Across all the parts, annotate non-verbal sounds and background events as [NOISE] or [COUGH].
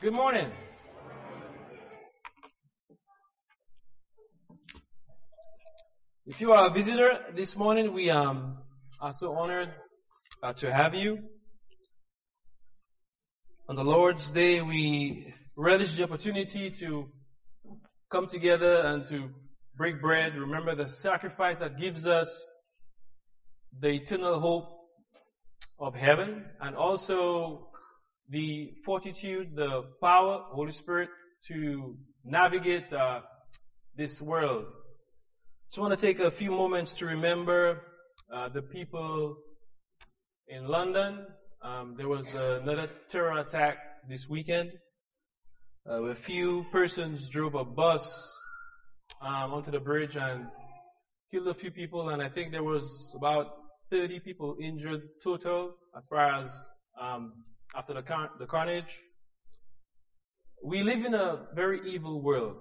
Good morning. If you are a visitor this morning, we um, are so honored uh, to have you. On the Lord's Day, we relish the opportunity to come together and to break bread. Remember the sacrifice that gives us the eternal hope of heaven and also the fortitude, the power, Holy Spirit to navigate uh, this world. Just want to take a few moments to remember uh, the people in London. Um, there was another terror attack this weekend. Uh, a few persons drove a bus um, onto the bridge and killed a few people, and I think there was about 30 people injured total as far as um, after the, car- the carnage. We live in a very evil world.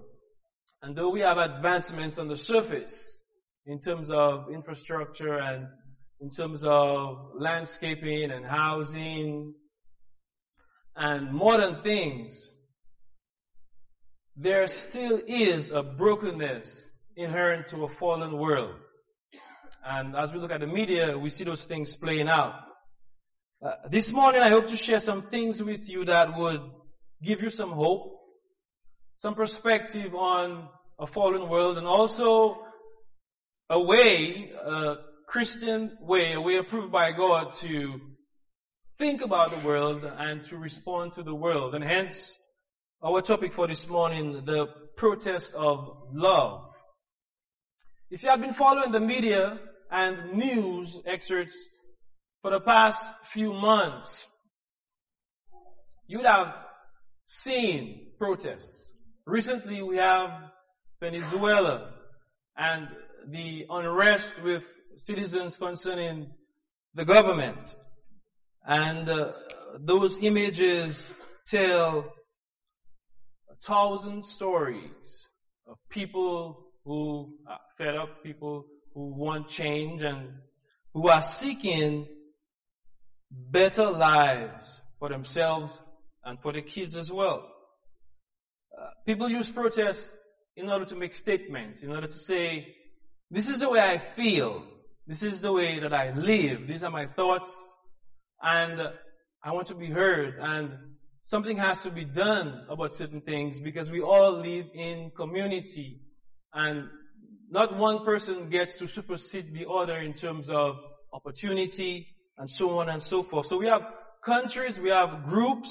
And though we have advancements on the surface in terms of infrastructure and in terms of landscaping and housing and modern things, there still is a brokenness inherent to a fallen world. And as we look at the media, we see those things playing out. Uh, this morning, I hope to share some things with you that would give you some hope, some perspective on a fallen world, and also a way, a Christian way, a way approved by God to think about the world and to respond to the world. And hence, our topic for this morning, the protest of love. If you have been following the media and news excerpts for the past few months, you would have seen protests. Recently, we have Venezuela and the unrest with citizens concerning the government. And uh, those images tell a thousand stories of people who are fed up, people who want change and who are seeking better lives for themselves and for the kids as well. Uh, people use protest in order to make statements, in order to say, this is the way I feel, this is the way that I live, these are my thoughts, and I want to be heard, and something has to be done about certain things because we all live in community, and not one person gets to supersede the other in terms of opportunity, and so on and so forth. So we have countries, we have groups,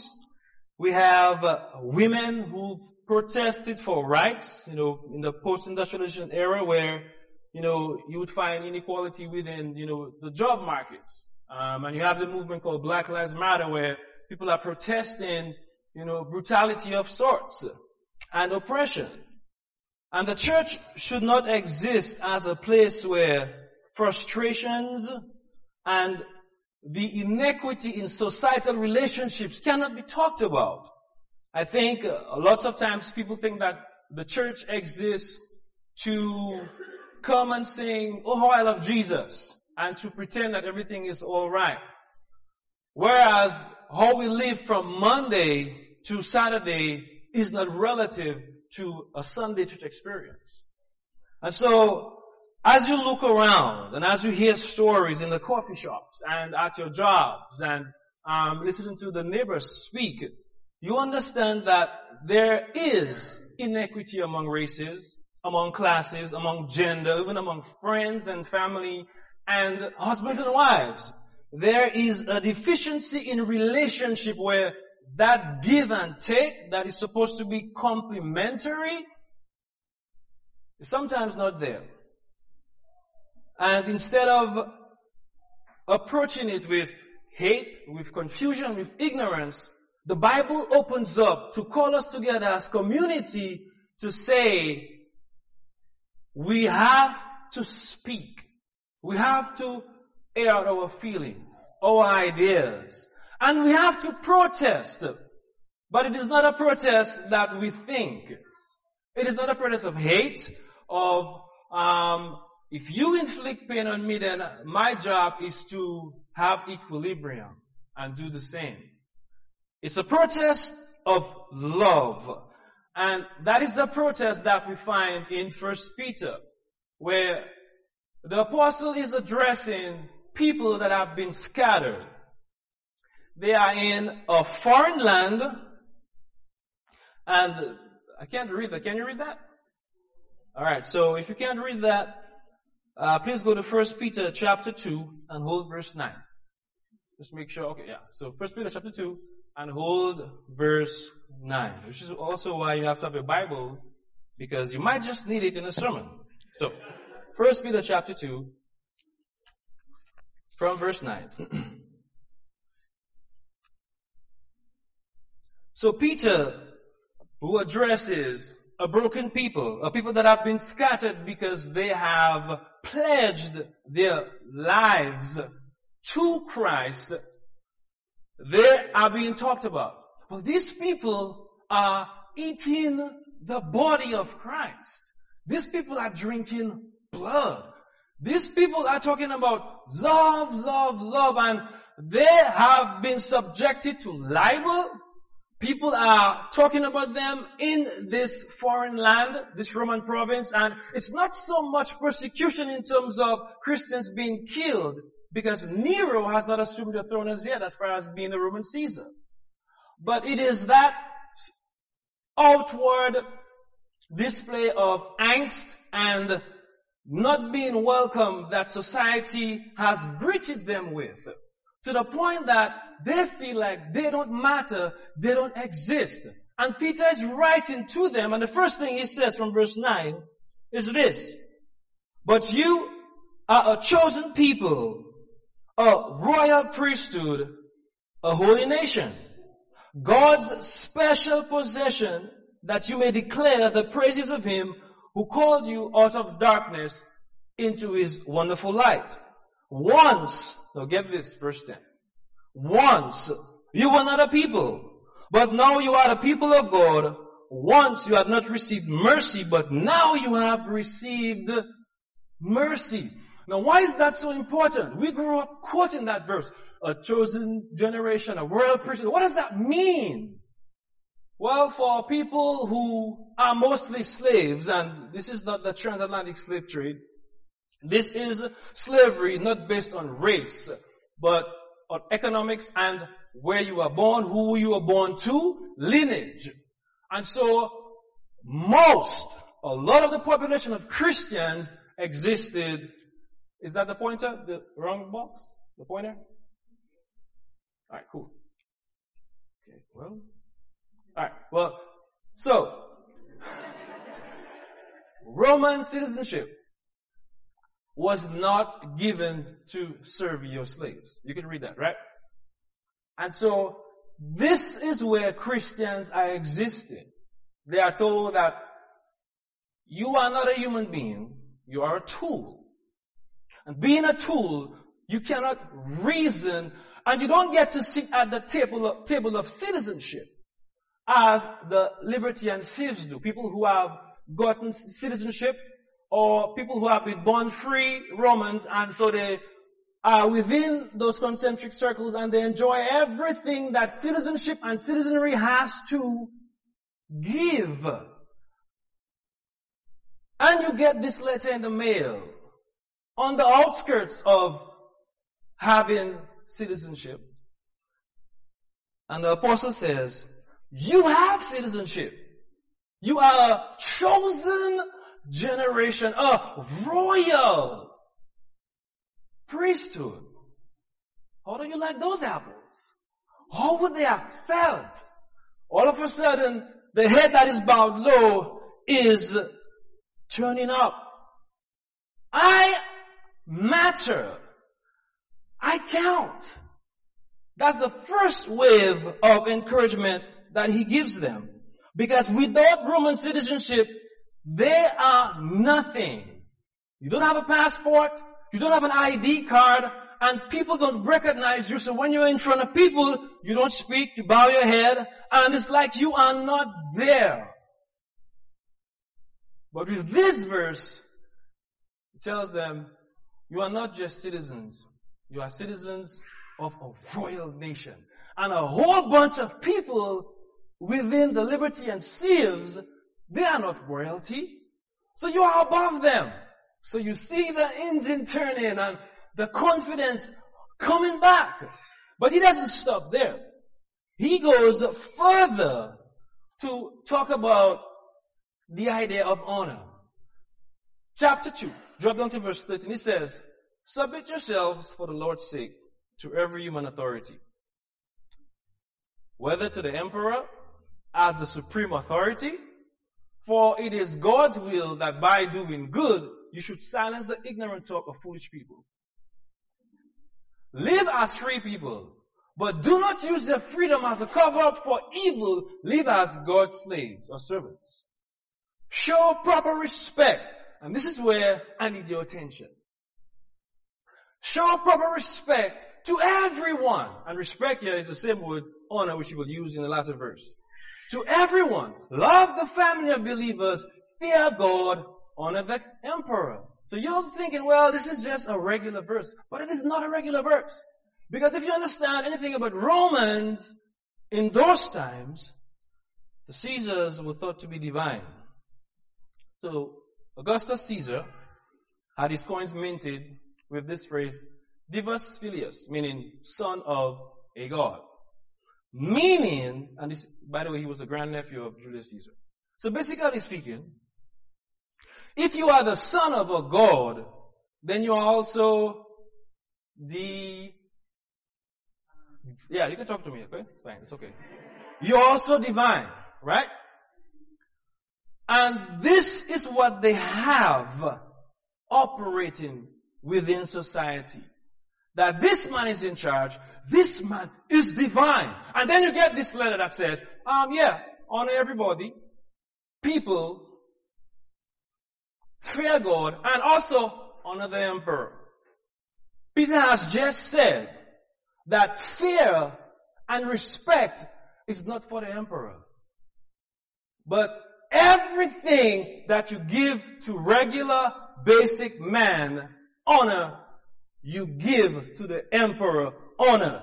we have women who protested for rights, you know, in the post-industrialization era where, you know, you would find inequality within, you know, the job markets. Um, and you have the movement called Black Lives Matter where people are protesting, you know, brutality of sorts and oppression. And the church should not exist as a place where frustrations and the inequity in societal relationships cannot be talked about. I think uh, lots of times people think that the church exists to come and sing, Oh, how I love Jesus, and to pretend that everything is alright. Whereas how we live from Monday to Saturday is not relative to a Sunday church experience. And so as you look around and as you hear stories in the coffee shops and at your jobs and um, listening to the neighbors speak, you understand that there is inequity among races, among classes, among gender, even among friends and family and husbands and wives. There is a deficiency in relationship where that give and take that is supposed to be complementary is sometimes not there. And instead of approaching it with hate, with confusion, with ignorance, the Bible opens up to call us together as community to say, we have to speak. We have to air out our feelings, our ideas, and we have to protest. But it is not a protest that we think. It is not a protest of hate, of um, if you inflict pain on me, then my job is to have equilibrium and do the same. It's a protest of love. And that is the protest that we find in First Peter, where the apostle is addressing people that have been scattered. They are in a foreign land, and I can't read that. Can you read that? Alright, so if you can't read that, uh, please go to 1 Peter chapter 2 and hold verse 9. Just make sure, okay, yeah. So 1 Peter chapter 2 and hold verse 9. Which is also why you have to have your Bibles, because you might just need it in a sermon. So, 1 Peter chapter 2 from verse 9. [CLEARS THROAT] so Peter, who addresses a broken people, a people that have been scattered because they have pledged their lives to Christ, they are being talked about. Well, these people are eating the body of Christ. These people are drinking blood. These people are talking about love, love, love, and they have been subjected to libel. People are talking about them in this foreign land, this Roman province, and it's not so much persecution in terms of Christians being killed, because Nero has not assumed the throne as yet as far as being the Roman Caesar. But it is that outward display of angst and not being welcome that society has greeted them with to the point that they feel like they don't matter, they don't exist. And Peter is writing to them, and the first thing he says from verse 9 is this. But you are a chosen people, a royal priesthood, a holy nation, God's special possession, that you may declare the praises of Him who called you out of darkness into His wonderful light. Once, now get this, verse 10. Once you were not a people, but now you are a people of God. Once you had not received mercy, but now you have received mercy. Now why is that so important? We grew up quoting that verse. A chosen generation, a royal priesthood. What does that mean? Well, for people who are mostly slaves, and this is not the transatlantic slave trade, this is slavery not based on race, but on economics and where you were born, who you were born to, lineage. And so, most, a lot of the population of Christians existed. Is that the pointer? The wrong box? The pointer? Alright, cool. Okay, well. Alright, well, so, [LAUGHS] Roman citizenship was not given to serve your slaves. You can read that, right? And so, this is where Christians are existing. They are told that you are not a human being, you are a tool. And being a tool, you cannot reason, and you don't get to sit at the table of, table of citizenship as the libertine civs do. People who have gotten citizenship or people who have been born free Romans and so they are within those concentric circles and they enjoy everything that citizenship and citizenry has to give. And you get this letter in the mail on the outskirts of having citizenship. And the apostle says, you have citizenship. You are a chosen generation, a royal priesthood. How do you like those apples? How would they have felt? All of a sudden, the head that is bowed low is turning up. I matter. I count. That's the first wave of encouragement that he gives them. Because without Roman citizenship, they are nothing. You don't have a passport, you don't have an ID card, and people don't recognize you. So when you're in front of people, you don't speak, you bow your head, and it's like you are not there. But with this verse, it tells them, you are not just citizens, you are citizens of a royal nation. And a whole bunch of people within the liberty and seals, they are not royalty. So you are above them. So you see the engine turning and the confidence coming back. But he doesn't stop there. He goes further to talk about the idea of honor. Chapter 2, drop down to verse 13. He says, Submit yourselves for the Lord's sake to every human authority, whether to the emperor as the supreme authority, for it is God's will that by doing good you should silence the ignorant talk of foolish people. Live as free people, but do not use their freedom as a cover up for evil. Live as God's slaves or servants. Show proper respect. And this is where I need your attention. Show proper respect to everyone. And respect here is the same word honor which you will use in the latter verse. To everyone. Love the family of believers. Fear God. Honor the emperor. So you're thinking, well, this is just a regular verse. But it is not a regular verse. Because if you understand anything about Romans, in those times, the Caesars were thought to be divine. So Augustus Caesar had his coins minted with this phrase, Divus Filius, meaning son of a god. Meaning, and this, by the way, he was the grandnephew of Julius Caesar. So basically speaking, if you are the son of a god, then you are also the yeah, you can talk to me, okay? It's fine, it's okay. You're also divine, right? And this is what they have operating within society. That this man is in charge, this man is divine. And then you get this letter that says, um, yeah, honor everybody, people, fear God, and also honor the emperor. Peter has just said that fear and respect is not for the emperor. But everything that you give to regular basic man honor, you give to the emperor honor.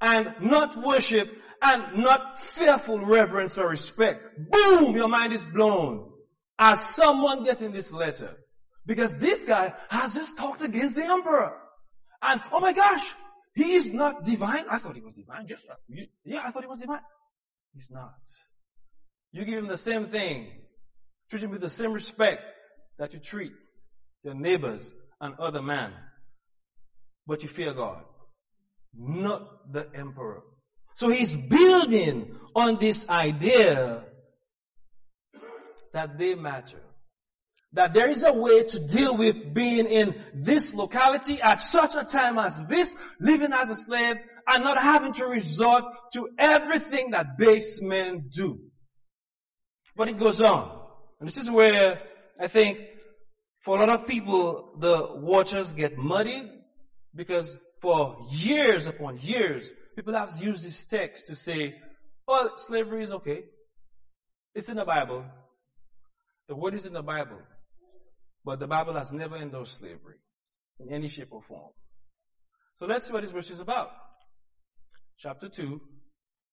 And not worship and not fearful reverence or respect. Boom! Your mind is blown. As someone getting this letter. Because this guy has just talked against the emperor. And oh my gosh, he is not divine. I thought he was divine. Just yeah, I thought he was divine. He's not. You give him the same thing. Treat him with the same respect that you treat your neighbors and other men. But you fear God, not the emperor. So he's building on this idea that they matter that there is a way to deal with being in this locality at such a time as this, living as a slave, and not having to resort to everything that base men do. But it goes on. And this is where I think for a lot of people the waters get muddy because for years upon years people have used this text to say, well, slavery is okay. It's in the Bible. The word is in the Bible. But the Bible has never endorsed slavery in any shape or form. So let's see what this verse is about. Chapter 2,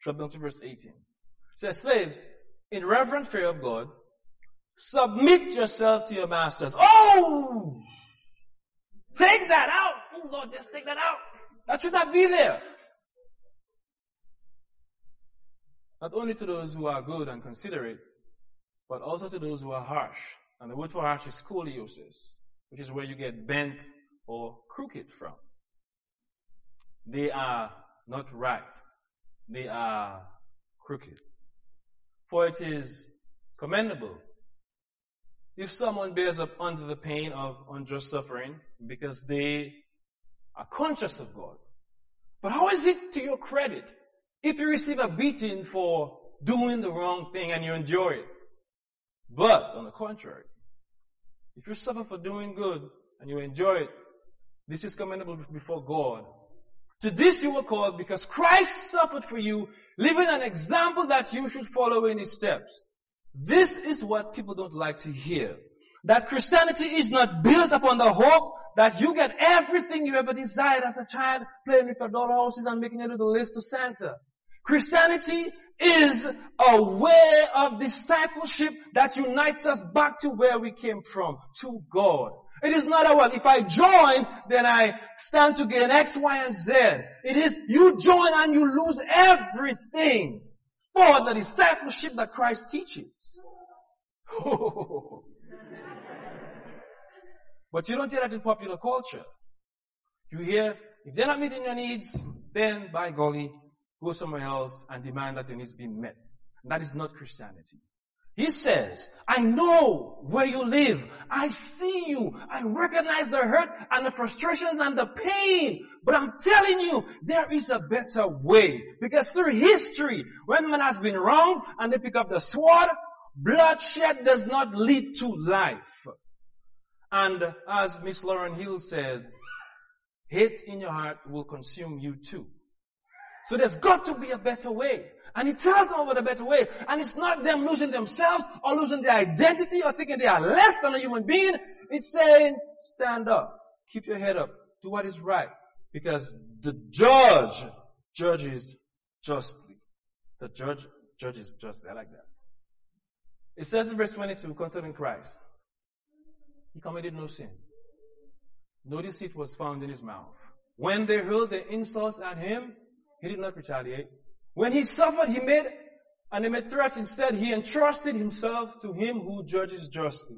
drop down to verse 18. It says, Slaves, in reverent fear of God, submit yourself to your masters. Oh! Take that out! Oh Lord, just take that out. That should not be there. Not only to those who are good and considerate, but also to those who are harsh and the word for harsh is scoliosis, which is where you get bent or crooked from. They are not right. They are crooked. For it is commendable if someone bears up under the pain of unjust suffering because they are conscious of God. But how is it to your credit if you receive a beating for doing the wrong thing and you endure it? But, on the contrary, if you suffer for doing good and you enjoy it, this is commendable before God. To this you were called because Christ suffered for you, leaving an example that you should follow in his steps. This is what people don't like to hear. That Christianity is not built upon the hope that you get everything you ever desired as a child, playing with your dollhouses and making a little list to Santa. Christianity is a way of discipleship that unites us back to where we came from, to God. It is not a well, if I join, then I stand to gain X, Y, and Z. It is you join and you lose everything for the discipleship that Christ teaches. [LAUGHS] but you don't hear that in popular culture. You hear, if they're not meeting your needs, then by golly, go somewhere else and demand that your needs be met. And that is not Christianity. He says, I know where you live. I see you. I recognize the hurt and the frustrations and the pain. But I'm telling you, there is a better way. Because through history, when man has been wronged and they pick up the sword, bloodshed does not lead to life. And as Miss Lauryn Hill said, hate in your heart will consume you too. So there's got to be a better way. And he tells them about a better way. And it's not them losing themselves or losing their identity or thinking they are less than a human being. It's saying, stand up. Keep your head up. Do what is right. Because the judge judges justly. The judge judges justly. I like that. It says in verse 22 concerning Christ, He committed no sin. No deceit was found in His mouth. When they hurled their insults at Him, He did not retaliate. When he suffered, he made and he made threats. Instead, he entrusted himself to him who judges justly.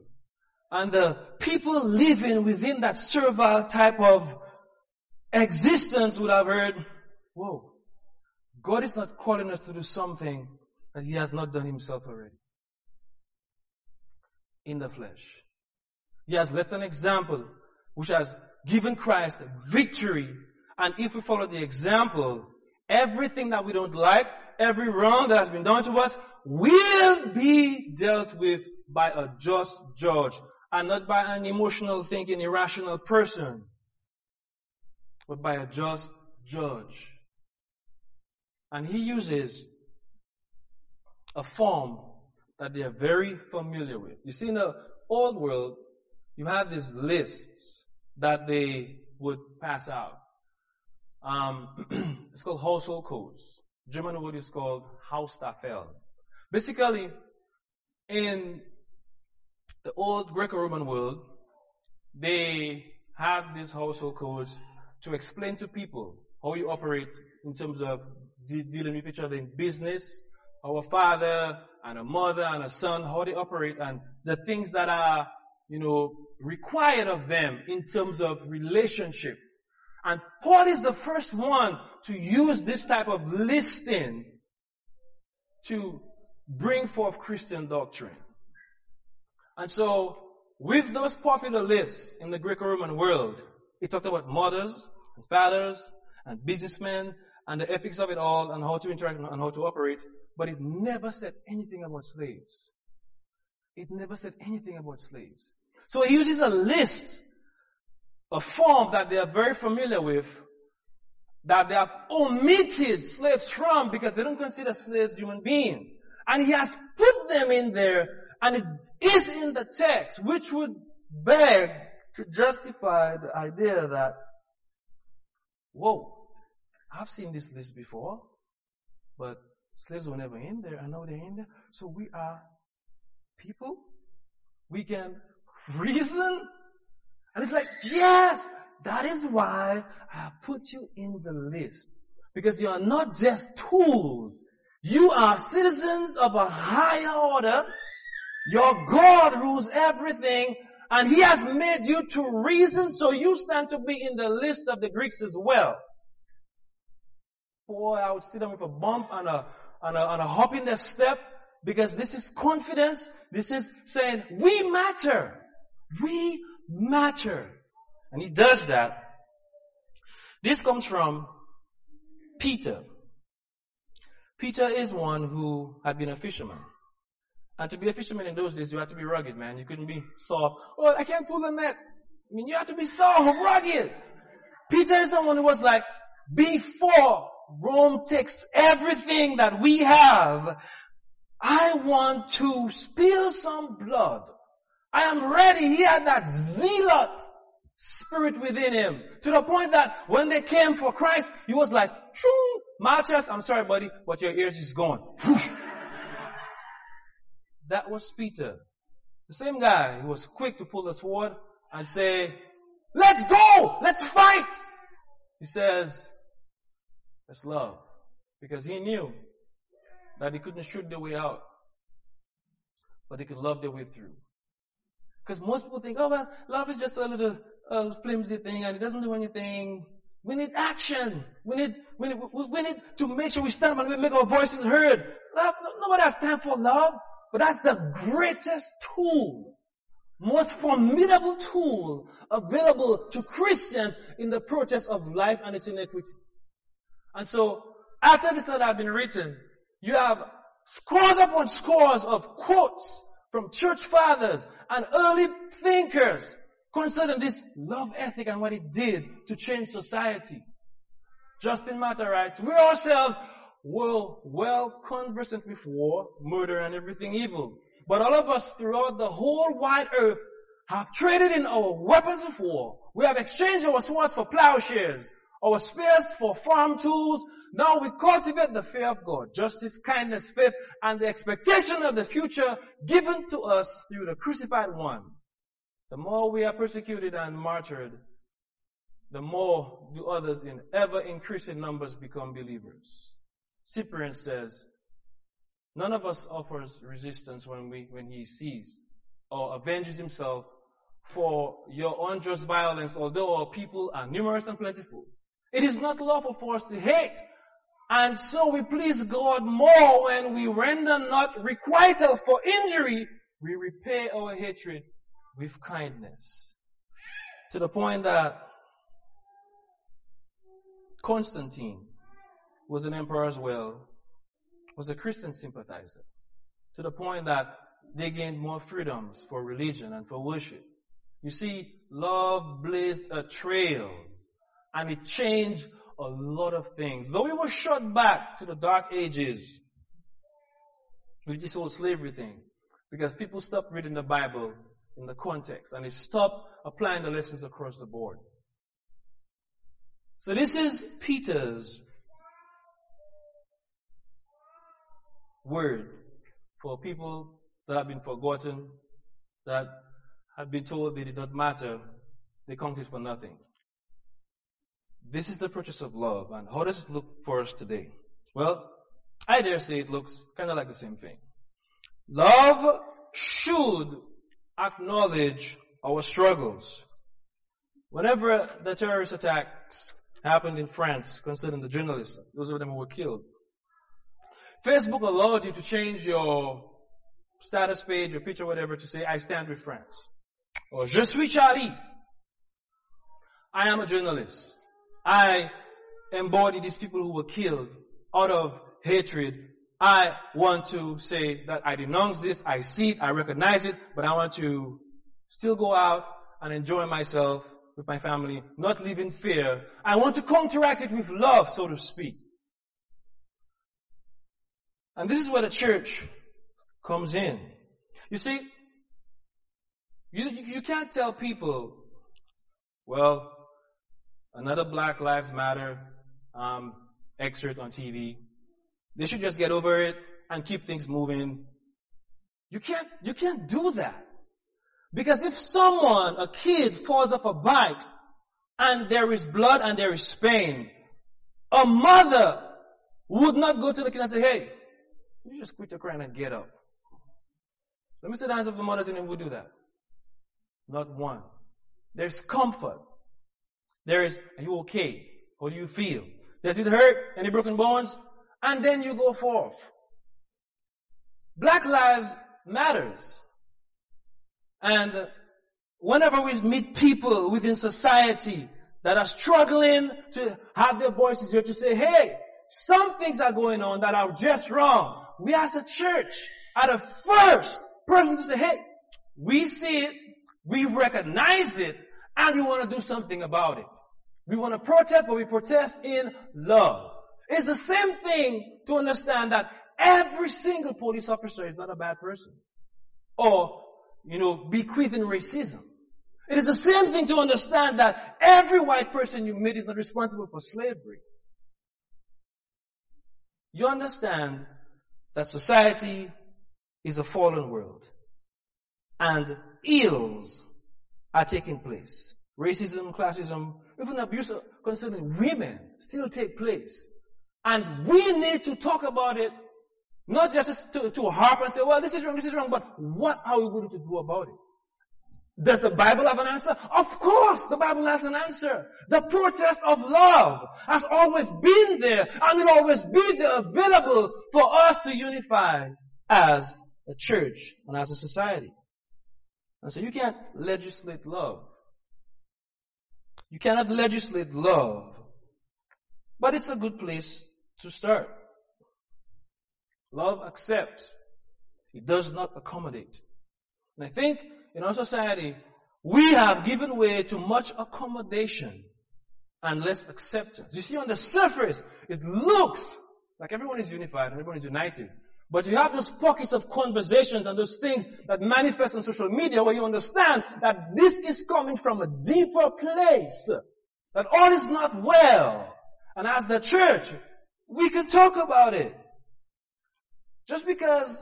And the people living within that servile type of existence would have heard, whoa, God is not calling us to do something that he has not done himself already. In the flesh. He has left an example which has given Christ victory. And if we follow the example, Everything that we don't like, every wrong that has been done to us, will be dealt with by a just judge and not by an emotional thinking, irrational person, but by a just judge. And he uses a form that they are very familiar with. You see, in the old world, you had these lists that they would pass out. Um, [CLEARS THROAT] it's called household codes. German word is called Haustafel. Basically, in the old Greco-Roman world, they have these household codes to explain to people how you operate in terms of de- dealing with each other in business, a father and a mother and a son, how they operate, and the things that are, you know, required of them in terms of relationship. And Paul is the first one to use this type of listing to bring forth Christian doctrine. And so, with those popular lists in the Greco-Roman world, he talked about mothers and fathers and businessmen and the ethics of it all and how to interact and how to operate, but it never said anything about slaves. It never said anything about slaves. So he uses a list a form that they are very familiar with that they have omitted slaves from because they don't consider slaves human beings. And he has put them in there and it is in the text which would beg to justify the idea that, whoa, I've seen this list before, but slaves were never in there. I know they're in there. So we are people. We can reason and it's like, yes, that is why I put you in the list. Because you are not just tools. You are citizens of a higher order. Your God rules everything. And He has made you to reason so you stand to be in the list of the Greeks as well. Boy, I would see them with a bump and a, and a, and a hop in their step because this is confidence. This is saying, we matter. We matter. And he does that. This comes from Peter. Peter is one who had been a fisherman. And to be a fisherman in those days, you had to be rugged, man. You couldn't be soft. Oh, I can't pull the net. I mean, you had to be soft, rugged. Peter is someone who was like, before Rome takes everything that we have, I want to spill some blood I am ready. He had that zealot spirit within him. To the point that when they came for Christ, he was like, Shoo, Malchus, I'm sorry, buddy, but your ears is gone. [LAUGHS] that was Peter. The same guy who was quick to pull the sword and say, Let's go! Let's fight! He says, Let's love. Because he knew that he couldn't shoot their way out, but he could love their way through. Because most people think, oh, well, love is just a little flimsy thing and it doesn't do anything. We need action. We need, we need, we need to make sure we stand up and we make our voices heard. Love, nobody has time for love, but that's the greatest tool, most formidable tool available to Christians in the protest of life and its inequity. And so, after this letter had been written, you have scores upon scores of quotes from church fathers and early thinkers concerning this love ethic and what it did to change society. Justin Martyr writes, we ourselves were well conversant with war, murder, and everything evil. But all of us throughout the whole wide earth have traded in our weapons of war. We have exchanged our swords for plowshares, our spears for farm tools. Now we cultivate the fear of God, justice, kindness, faith, and the expectation of the future given to us through the crucified one. The more we are persecuted and martyred, the more do others in ever increasing numbers become believers. Cyprian says, None of us offers resistance when, we, when he sees or avenges himself for your unjust violence, although our people are numerous and plentiful. It is not lawful for us to hate, and so we please God more when we render not requital for injury, we repay our hatred with kindness. To the point that Constantine was an emperor as well, was a Christian sympathizer. To the point that they gained more freedoms for religion and for worship. You see, love blazed a trail and it changed a lot of things. Though we were shot back to the dark ages with this whole slavery thing, because people stopped reading the Bible in the context and they stopped applying the lessons across the board. So this is Peter's word for people that have been forgotten, that have been told they did not matter, they counted for nothing. This is the purchase of love. And how does it look for us today? Well, I dare say it looks kind of like the same thing. Love should acknowledge our struggles. Whenever the terrorist attacks happened in France concerning the journalists, those of them who were killed, Facebook allowed you to change your status page, your picture, whatever, to say, I stand with France. Or, Je suis Charlie. I am a journalist. I embody these people who were killed out of hatred. I want to say that I denounce this, I see it, I recognize it, but I want to still go out and enjoy myself with my family, not live in fear. I want to counteract it with love, so to speak. And this is where the church comes in. You see, you, you can't tell people, well, another Black Lives Matter um, excerpt on TV. They should just get over it and keep things moving. You can't, you can't do that. Because if someone, a kid, falls off a bike and there is blood and there is pain, a mother would not go to the kid and say, hey, you just quit your crying and get up. Let me see the hands of the mothers in who do that. Not one. There's comfort. There is, are you okay? How do you feel? Does it hurt? Any broken bones? And then you go forth. Black lives matters. And whenever we meet people within society that are struggling to have their voices here to say, hey, some things are going on that are just wrong. We as a church are the first person to say, hey, we see it, we recognize it, and we want to do something about it. We want to protest, but we protest in love. It's the same thing to understand that every single police officer is not a bad person. Or, you know, bequeathing racism. It is the same thing to understand that every white person you meet is not responsible for slavery. You understand that society is a fallen world and ills are taking place. Racism, classism, even abuse concerning women still take place. And we need to talk about it, not just to, to harp and say, well, this is wrong, this is wrong, but what are we going to do about it? Does the Bible have an answer? Of course, the Bible has an answer. The protest of love has always been there and will always be there available for us to unify as a church and as a society. And so you can't legislate love. You cannot legislate love. But it's a good place to start. Love accepts. It does not accommodate. And I think in our society, we have given way to much accommodation and less acceptance. You see, on the surface, it looks like everyone is unified and everyone is united. But you have those pockets of conversations and those things that manifest on social media where you understand that this is coming from a deeper place. That all is not well. And as the church, we can talk about it. Just because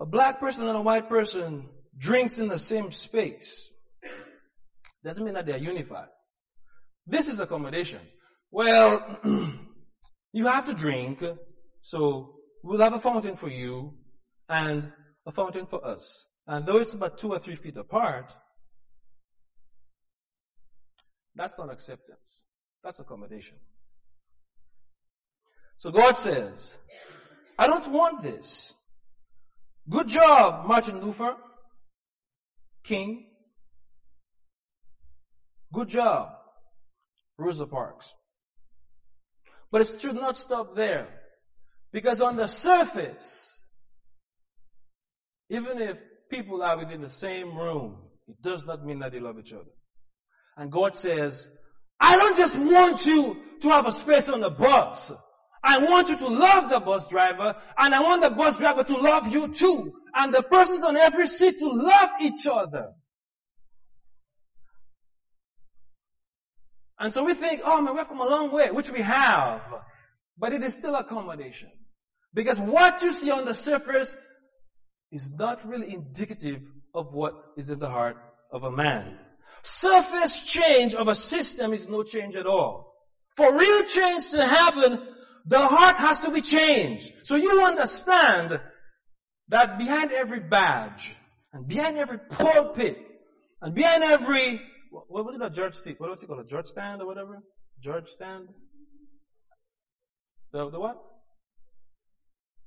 a black person and a white person drinks in the same space doesn't mean that they're unified. This is accommodation. Well, [CLEARS THROAT] you have to drink, so we'll have a fountain for you and a fountain for us. And though it's about two or three feet apart, that's not acceptance. That's accommodation. So God says, I don't want this. Good job, Martin Luther. King. Good job, Rosa Parks. But it should not stop there. Because on the surface, even if people are within the same room, it does not mean that they love each other. And God says, I don't just want you to have a space on the bus. I want you to love the bus driver, and I want the bus driver to love you too and the persons on every seat to love each other. And so we think, oh man, we've come a long way, which we have. But it is still accommodation. Because what you see on the surface is not really indicative of what is in the heart of a man. Surface change of a system is no change at all. For real change to happen, the heart has to be changed. So you understand that behind every badge, and behind every pulpit, and behind every, what, what did a judge seat? What was it called? A judge stand or whatever? Judge stand? The, the what?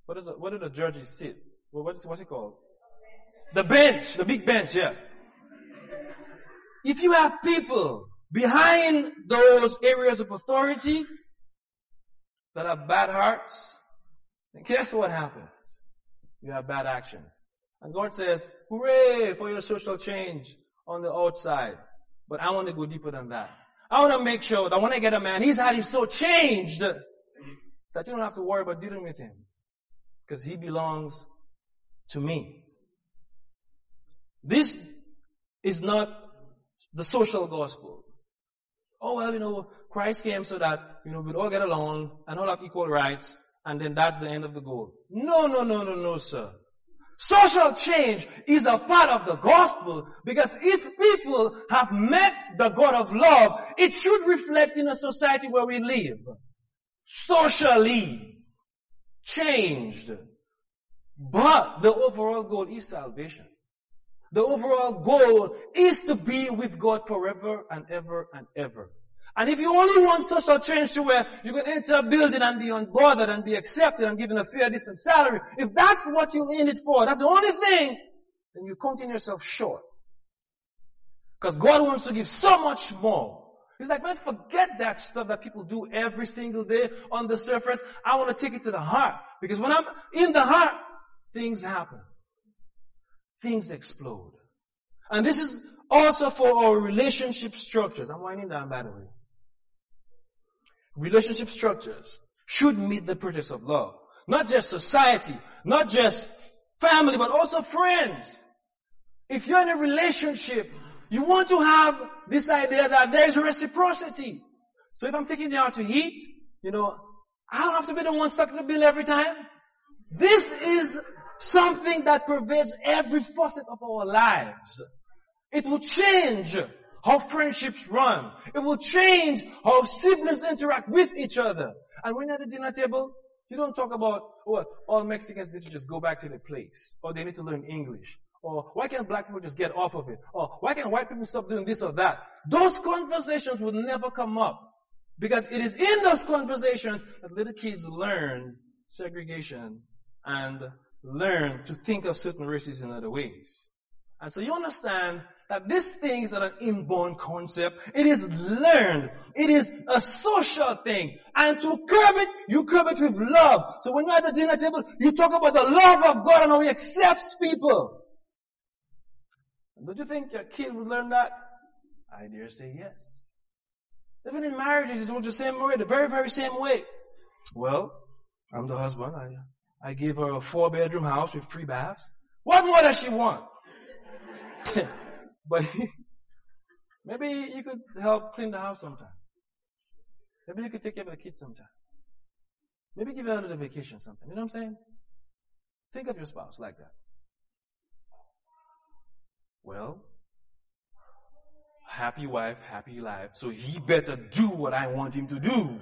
What is it, what did the judges sit? Well, what is, what's it called? The bench, the big bench, yeah. If you have people behind those areas of authority that have bad hearts, then guess what happens? you have bad actions. And God says, hooray for your social change on the outside. But I want to go deeper than that. I want to make sure that when I get a man, his heart is so changed that you don't have to worry about dealing with him. Because he belongs to me. This is not the social gospel. Oh, well, you know, Christ came so that, you know, we'd all get along and all have equal rights and then that's the end of the goal. No, no, no, no, no, sir. Social change is a part of the gospel because if people have met the God of love, it should reflect in a society where we live. Socially changed. But the overall goal is salvation. The overall goal is to be with God forever and ever and ever. And if you only want social change to where you can enter a building and be unbothered and be accepted and given a fair, decent salary, if that's what you're in it for, that's the only thing, then you're counting yourself short. Because God wants to give so much more. He's like, man, forget that stuff that people do every single day on the surface. I want to take it to the heart. Because when I'm in the heart, things happen. Things explode. And this is also for our relationship structures. I'm winding down, by the way relationship structures should meet the purpose of love. Not just society, not just family, but also friends. If you're in a relationship you want to have this idea that there's reciprocity. So if I'm taking you out to eat, you know, I don't have to be the one stuck the bill every time. This is something that pervades every facet of our lives. It will change how friendships run. It will change how siblings interact with each other. And when at the dinner table, you don't talk about, well, all Mexicans need to just go back to their place. Or they need to learn English. Or why can't black people just get off of it? Or why can't white people stop doing this or that? Those conversations would never come up. Because it is in those conversations that little kids learn segregation and learn to think of certain races in other ways. And so you understand that this thing is not an inborn concept. It is learned. It is a social thing. And to curb it, you curb it with love. So when you're at the dinner table, you talk about the love of God and how He accepts people. Don't you think your kid would learn that? I dare say yes. Even in marriages, it's the same way, the very, very same way. Well, I'm the husband. I, I her a four bedroom house with three baths. What more does she want? [LAUGHS] but [LAUGHS] maybe you could help clean the house sometime. Maybe you could take care of the kids sometime. Maybe give her a little vacation sometime. You know what I'm saying? Think of your spouse like that. Well, happy wife, happy life. So he better do what I want him to do.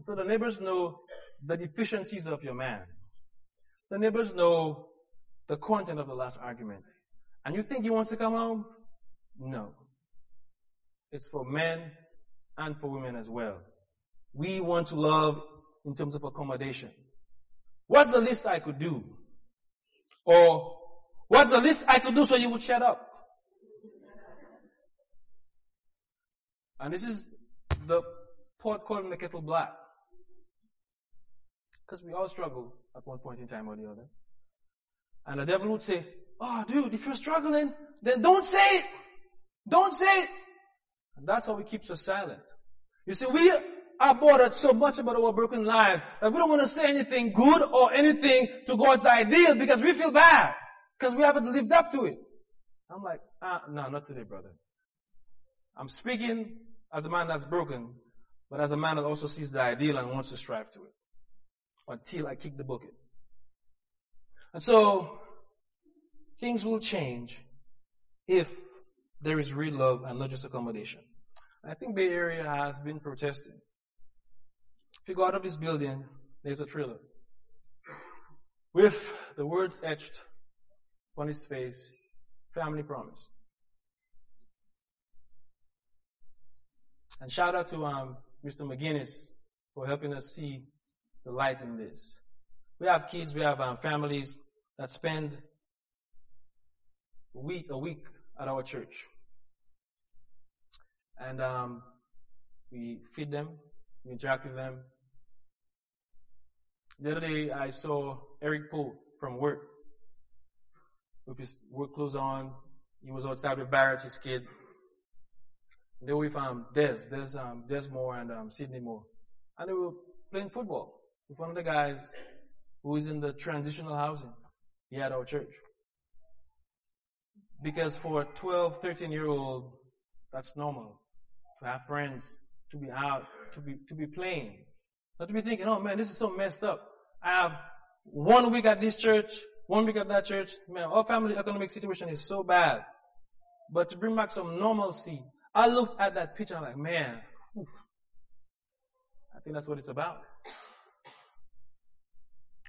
So the neighbors know the deficiencies of your man. The neighbors know the content of the last argument. And you think he wants to come home? No. It's for men and for women as well. We want to love in terms of accommodation. What's the least I could do? Or what's the least I could do so you would shut up? And this is the pot calling the kettle black. Because we all struggle at one point in time or the other. And the devil would say, Oh, dude, if you're struggling, then don't say it. Don't say it. And that's how he keeps us silent. You see, we are bothered so much about our broken lives that we don't want to say anything good or anything to God's ideal because we feel bad. Because we haven't lived up to it. I'm like, ah, no, not today, brother. I'm speaking as a man that's broken, but as a man that also sees the ideal and wants to strive to it. Until I kick the bucket. And so, things will change if there is real love and not just accommodation. I think Bay Area has been protesting. If you go out of this building, there's a trailer with the words etched on his face, family promise. And shout out to um, Mr. McGinnis for helping us see the light in this. We have kids, we have um, families that spend a week, a week at our church. And um, we feed them, we interact with them. The other day, I saw Eric Poole from work with his work clothes on. He was outside with Barrett, his kid. They were with um, Des, Des, um, Des Moore and um, Sidney Moore. And they were playing football with one of the guys who is in the transitional housing here at our church. Because for a 12, 13 year old, that's normal to have friends, to be out, to be, to be playing. Not to be thinking, oh man, this is so messed up. I have one week at this church, one week at that church. Man, our family economic situation is so bad. But to bring back some normalcy, I looked at that picture I'm like, man, oof, I think that's what it's about.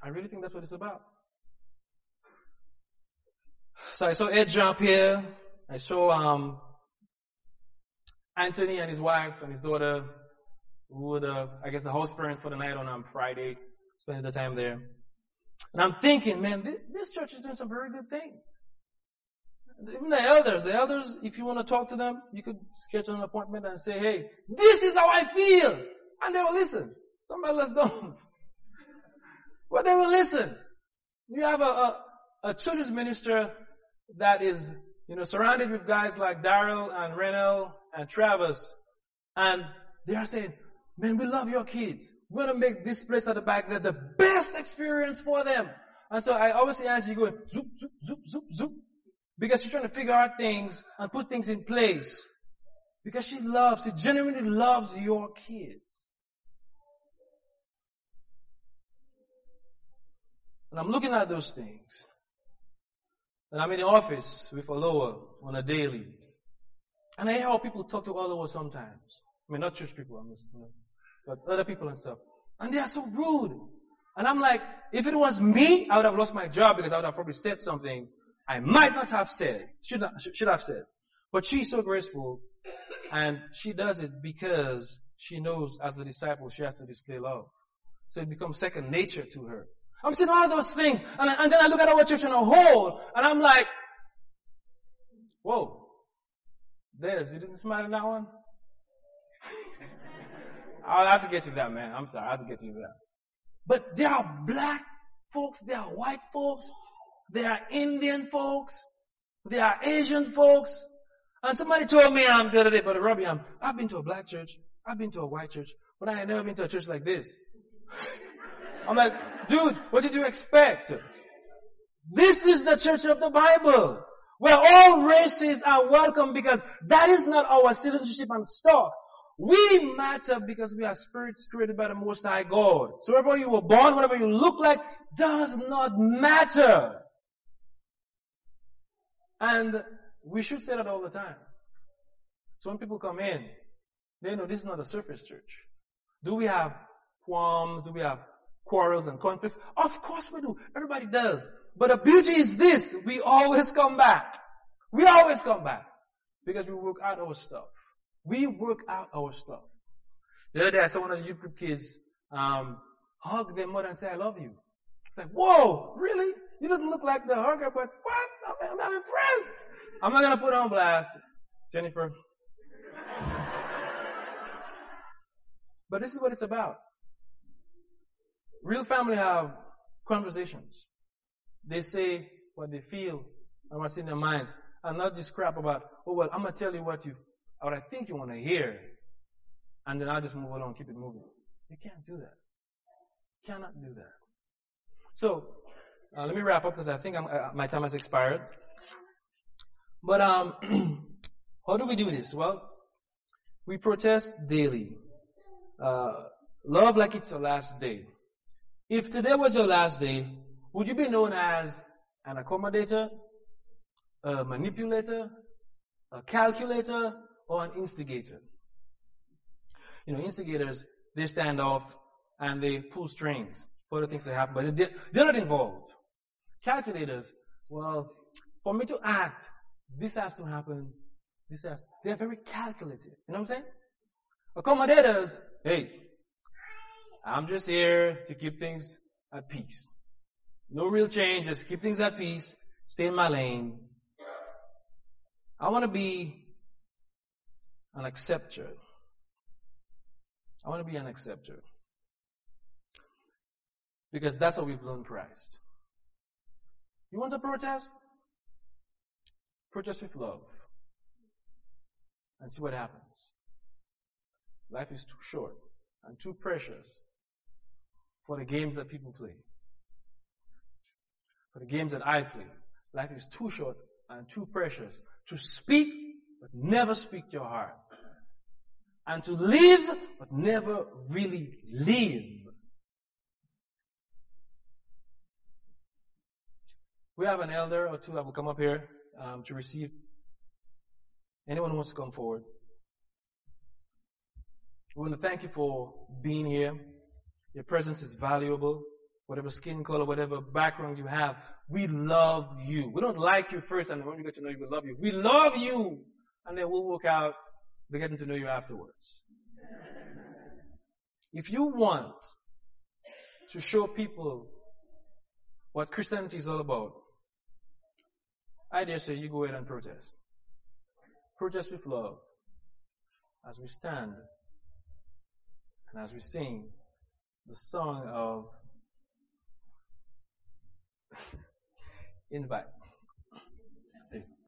I really think that's what it's about. So I saw Ed jump here. I saw um, Anthony and his wife and his daughter, who were the, I guess, the host parents for the night on um, Friday, spending the time there. And I'm thinking, man, this, this church is doing some very good things. Even the elders, the elders, if you want to talk to them, you could schedule an appointment and say, hey, this is how I feel. And they will listen. Some elders [LAUGHS] don't. But they will listen. You have a, a, a children's minister that is, you know, surrounded with guys like Daryl and Renell and Travis. And they are saying, man, we love your kids. We're going to make this place at the back there the best experience for them. And so I always see Angie going, zoop, zoop, zoop, zoop, zoop. Because she's trying to figure out things and put things in place. Because she loves, she genuinely loves your kids. And I'm looking at those things. And I'm in the office with Aloha on a daily. And I hear how people talk to Aloha sometimes. I mean, not church people, I'm just, you know, but other people and stuff. And they are so rude. And I'm like, if it was me, I would have lost my job because I would have probably said something I might not have said, should, not, should have said. But she's so graceful, and she does it because she knows as a disciple she has to display love. So it becomes second nature to her. I'm seeing all those things, and, and then I look at our church in a whole, and I'm like, whoa, there's, you didn't smile in that one? I'll have to get you that, man. I'm sorry, I have to get you that. But there are black folks, there are white folks, there are Indian folks, there are Asian folks. And somebody told me um, the other day, Brother Robbie, um, I've been to a black church, I've been to a white church, but I have never been to a church like this. [LAUGHS] I'm like, dude, what did you expect? This is the church of the Bible, where all races are welcome because that is not our citizenship and stock. We matter because we are spirits created by the Most High God. So wherever you were born, whatever you look like, does not matter. And we should say that all the time. So when people come in, they know this is not a surface church. Do we have qualms? Do we have quarrels and conflicts? Of course we do. Everybody does. But the beauty is this. We always come back. We always come back. Because we work out our stuff. We work out our stuff. The other day I saw one of the youth group kids um, hug their mother and say, I love you. It's like, whoa, really? You didn't look like the hugger, but what? I'm, I'm impressed. I'm not going to put on blast. Jennifer. [LAUGHS] but this is what it's about. Real family have conversations. They say what they feel and what's in their minds, and not just crap about, oh well, I'm gonna tell you what you, what I think you want to hear, and then I'll just move along, keep it moving. You can't do that. You cannot do that. So uh, let me wrap up because I think uh, my time has expired. But um, [CLEARS THROAT] how do we do this? Well, we protest daily. Uh, love like it's the last day. If today was your last day, would you be known as an accommodator, a manipulator, a calculator, or an instigator? You know, instigators, they stand off and they pull strings for the things to happen, but they're not involved. Calculators, well, for me to act, this has to happen. This has, they're very calculative. You know what I'm saying? Accommodators, hey, I'm just here to keep things at peace. No real change, just keep things at peace, stay in my lane. I want to be an acceptor. I want to be an acceptor. Because that's how we've learned Christ. You want to protest? Protest with love. And see what happens. Life is too short and too precious for the games that people play. For the games that I play. Life is too short and too precious to speak but never speak your heart. And to live but never really live. We have an elder or two that will come up here um, to receive. Anyone who wants to come forward. We want to thank you for being here. Your presence is valuable. Whatever skin color, whatever background you have, we love you. We don't like you first, and when we get to know you, we love you. We love you, and then we'll work out the getting to know you afterwards. If you want to show people what Christianity is all about, I dare say you go ahead and protest. Protest with love as we stand and as we sing the song of [LAUGHS] invite.